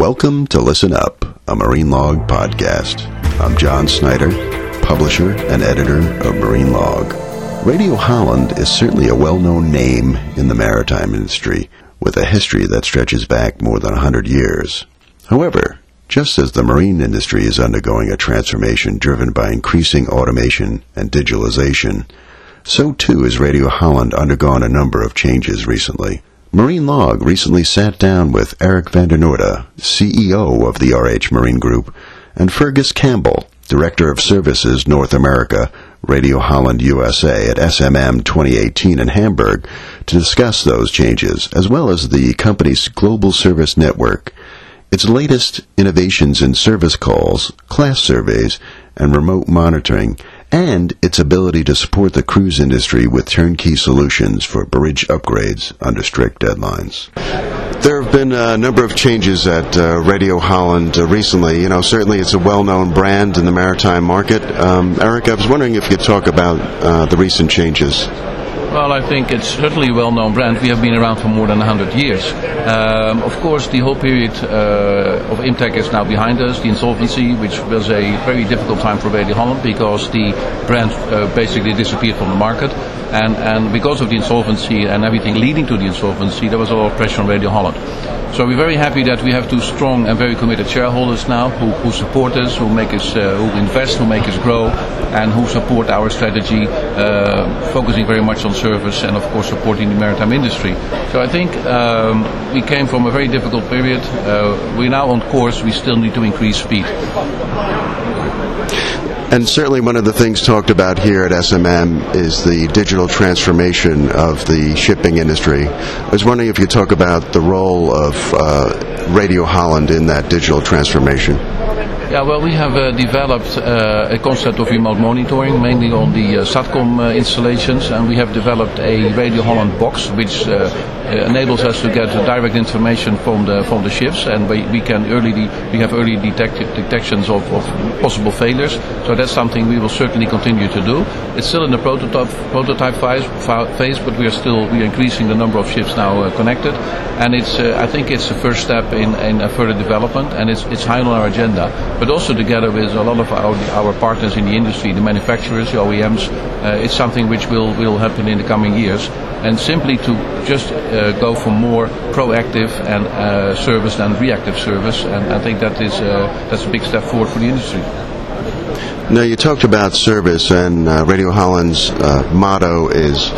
Welcome to Listen Up, a Marine Log podcast. I'm John Snyder, publisher and editor of Marine Log. Radio Holland is certainly a well-known name in the maritime industry, with a history that stretches back more than a hundred years. However, just as the marine industry is undergoing a transformation driven by increasing automation and digitalization, so too has Radio Holland undergone a number of changes recently. Marine Log recently sat down with Eric van der Noordaa, CEO of the RH Marine Group, and Fergus Campbell, Director of Services North America, Radio Holland USA at SMM 2018 in Hamburg, to discuss those changes, as well as the company's global service network, its latest innovations in service calls, class surveys, and remote monitoring, and its ability to support the cruise industry with turnkey solutions for bridge upgrades under strict deadlines. There have been a number of changes at uh, Radio Holland uh, recently. You know, certainly it's a well-known brand in the maritime market. Um, Eric, I was wondering if you could talk about uh, the recent changes. Well, I think it's certainly a well-known brand. We have been around for more than 100 years. Um, of course, the whole period uh, of Imtech is now behind us, the insolvency, which was a very difficult time for Radio Holland because the brand uh, basically disappeared from the market. And, and because of the insolvency and everything leading to the insolvency, there was a lot of pressure on Radio Holland. So we're very happy that we have two strong and very committed shareholders now who, who support us, who make us, uh, who invest, who make us grow, and who support our strategy, uh, focusing very much on service and of course supporting the maritime industry. So I think um, we came from a very difficult period. Uh, we're now on course. We still need to increase speed. And certainly one of the things talked about here at SMM is the digital transformation of the shipping industry. I was wondering if you talk about the role of uh, Radio Holland in that digital transformation. Yeah, well, we have uh, developed uh, a concept of remote monitoring, mainly on the uh, SATCOM uh, installations, and we have developed a Radio Holland box, which enables us to get direct information from the from the ships, and we, we can early de- we have early detect- detections of, of possible failures. So that's something we will certainly continue to do. It's still in the prototype prototype phase, phase but we are still we are increasing the number of ships now connected, and it's I think it's the first step in, in further development, and it's it's high on our agenda but also together with a lot of our, our partners in the industry, the manufacturers, the OEMs. Uh, it's something which will, will happen in the coming years. And simply to just uh, go for more proactive and uh, service than reactive service. And I think that is uh, that's a big step forward for the industry. Now, you talked about service, and uh, Radio Holland's uh, motto is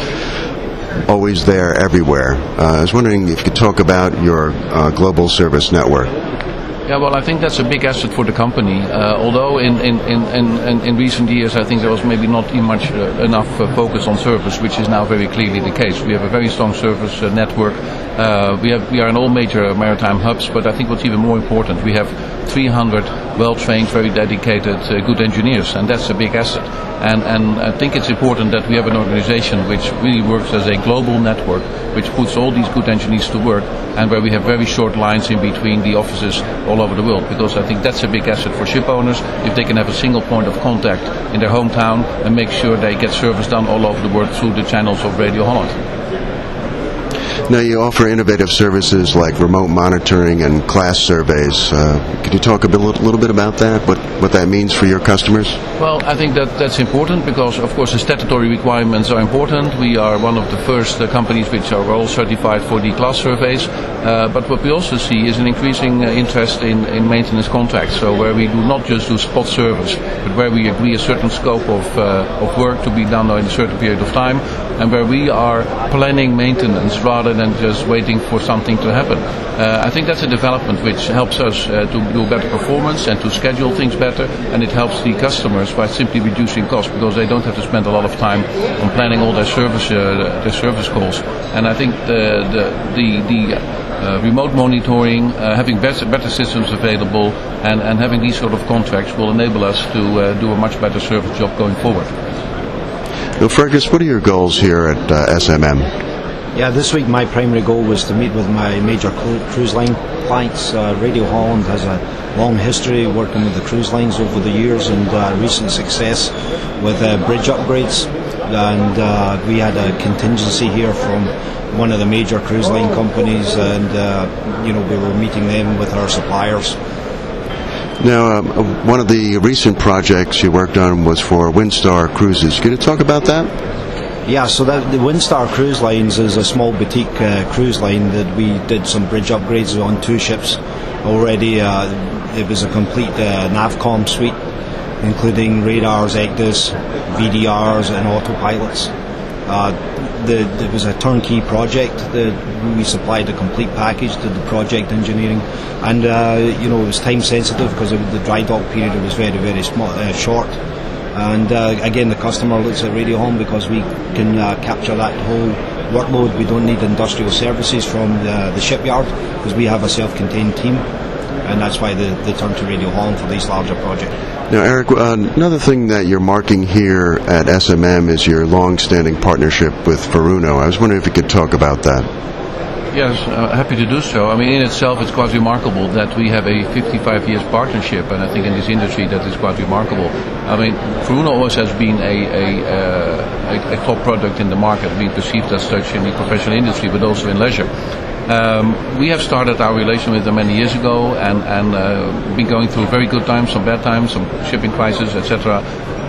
always there, everywhere. I was wondering if you could talk about your global service network. Yeah, well, I think that's a big asset for the company. Uh, although in, in, in, in, in recent years, I think there was maybe not much uh, enough uh, focus on service, which is now very clearly the case. We have a very strong service uh, network. Uh, we have we are in all major maritime hubs, but I think what's even more important, we have 300 well-trained, very dedicated, uh, good engineers, and that's a big asset. And, and I think it's important that we have an organization which really works as a global network, which puts all these good engineers to work, and where we have very short lines in between the offices all over the world. Because I think that's a big asset for ship owners if they can have a single point of contact in their hometown and make sure they get service done all over the world through the channels of Radio Holland. Now, you offer innovative services like remote monitoring and class surveys. Uh, could you talk a bit, little bit about that? What what that means for your customers? Well, I think that that's important because, of course, the statutory requirements are important. We are one of the first uh, companies which are all certified for the class surveys. Uh, but what we also see is an increasing uh, interest in, in maintenance contracts. So where we do not just do spot service, but where we agree a certain scope of uh, of work to be done in a certain period of time, and where we are planning maintenance rather rather than just waiting for something to happen. Uh, I think that's a development which helps us uh, to do better performance and to schedule things better, and it helps the customers by simply reducing costs because they don't have to spend a lot of time on planning all their service uh, their service calls. And I think the the the, the uh, remote monitoring, uh, having better, better systems available, and, and having these sort of contracts will enable us to uh, do a much better service job going forward. Fergus, what are your goals here at SMM? Yeah, this week my primary goal was to meet with my major cruise line clients. Uh, Radio Holland has a long history working with the cruise lines over the years and uh, recent success with uh, bridge upgrades. And uh, we had a contingency here from one of the major cruise line companies, and uh, you know we were meeting them with our suppliers. Now, um, one of the recent projects you worked on was for Windstar Cruises. Can you talk about that? Yeah, so that, the Windstar Cruise Lines is a small boutique uh, cruise line that we did some bridge upgrades on two ships already. Uh, it was a complete uh, Navcom suite, including radars, ECDIS, VDRs, and autopilots. Uh, the, it was a turnkey project. We supplied a complete package to the project engineering, and uh, you know it was time sensitive because the dry dock period was very very small, uh, short. And uh, again, the customer looks at Radio Holland because we can uh, capture that whole workload. We don't need industrial services from the, the shipyard because we have a self-contained team, and that's why they, they turn to Radio Holland for these larger projects. Now, Eric, uh, another thing that you're marking here at SMM is your long-standing partnership with Furuno. I was wondering if you could talk about that. Yes, uh, happy to do so. I mean, in itself, it's quite remarkable that we have a 55 years partnership, and I think in this industry that is quite remarkable. I mean, Furuno always has been a, a, uh, a, a top product in the market, being perceived as such in the professional industry, but also in leisure. Um, we have started our relation with them many years ago, and and uh, been going through very good times, some bad times, some shipping crises, etc.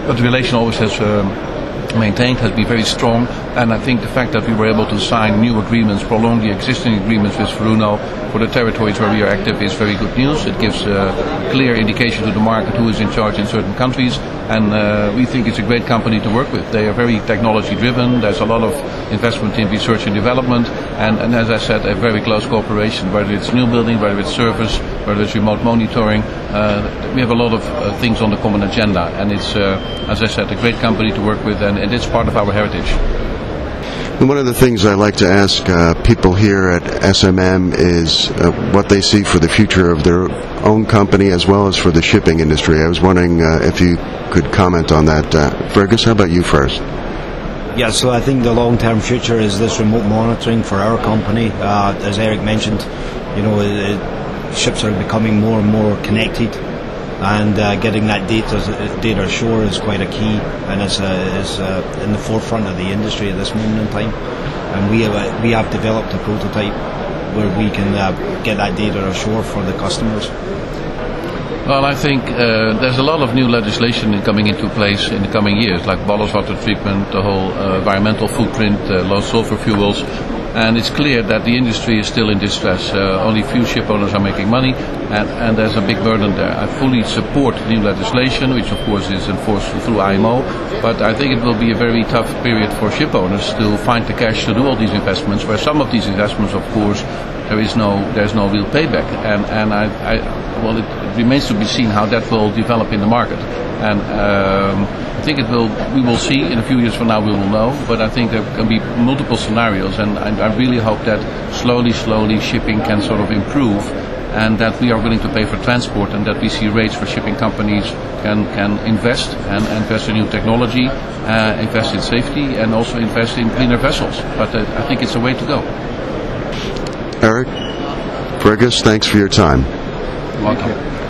But the relation always has. Um, maintained has been very strong and I think the fact that we were able to sign new agreements, prolong the existing agreements with Furuno for the territories where we are active is very good news. It gives a clear indication to the market who is in charge in certain countries and uh, we think it's a great company to work with. They are very technology driven, there's a lot of investment in research and development and, and as I said a very close cooperation, whether it's new building, whether it's service, whether it's remote monitoring. Uh, we have a lot of uh, things on the common agenda and it's, uh, as I said, a great company to work with and, and it's part of our heritage. And one of the things I like to ask uh, people here at SMM is uh, what they see for the future of their own company as well as for the shipping industry. I was wondering uh, if you could comment on that. Uh, Fergus, how about you first? Yeah, so I think the long-term future is this remote monitoring for our company. Uh, as Eric mentioned, you know, it, it, ships are becoming more and more connected and uh, getting that data data ashore is quite a key, and it's, uh, is uh, in the forefront of the industry at this moment in time. And we have, we have developed a prototype where we can uh, get that data ashore for the customers. Well, I think uh, there's a lot of new legislation coming into place in the coming years, like ballast water treatment, the whole uh, environmental footprint, uh, low sulfur fuels, and it's clear that the industry is still in distress. Uh, only few ship owners are making money, and, and, there's a big burden there. I fully support new legislation, which of course is enforced through IMO, but I think it will be a very tough period for ship owners to find the cash to do all these investments. Where some of these investments, of course, there is no there's no real payback, and and I, I well, it, remains to be seen how that will develop in the market, and. Um, think it will. We will see in a few years from now. We will know, but I think there can be multiple scenarios, and I, I really hope that slowly, slowly, shipping can sort of improve, and that we are willing to pay for transport, and that we see rates for shipping companies can can invest and invest in new technology, uh, invest in safety, and also invest in cleaner vessels. But uh, I think it's a way to go. Eric, Fergus, thanks for your time. Welcome.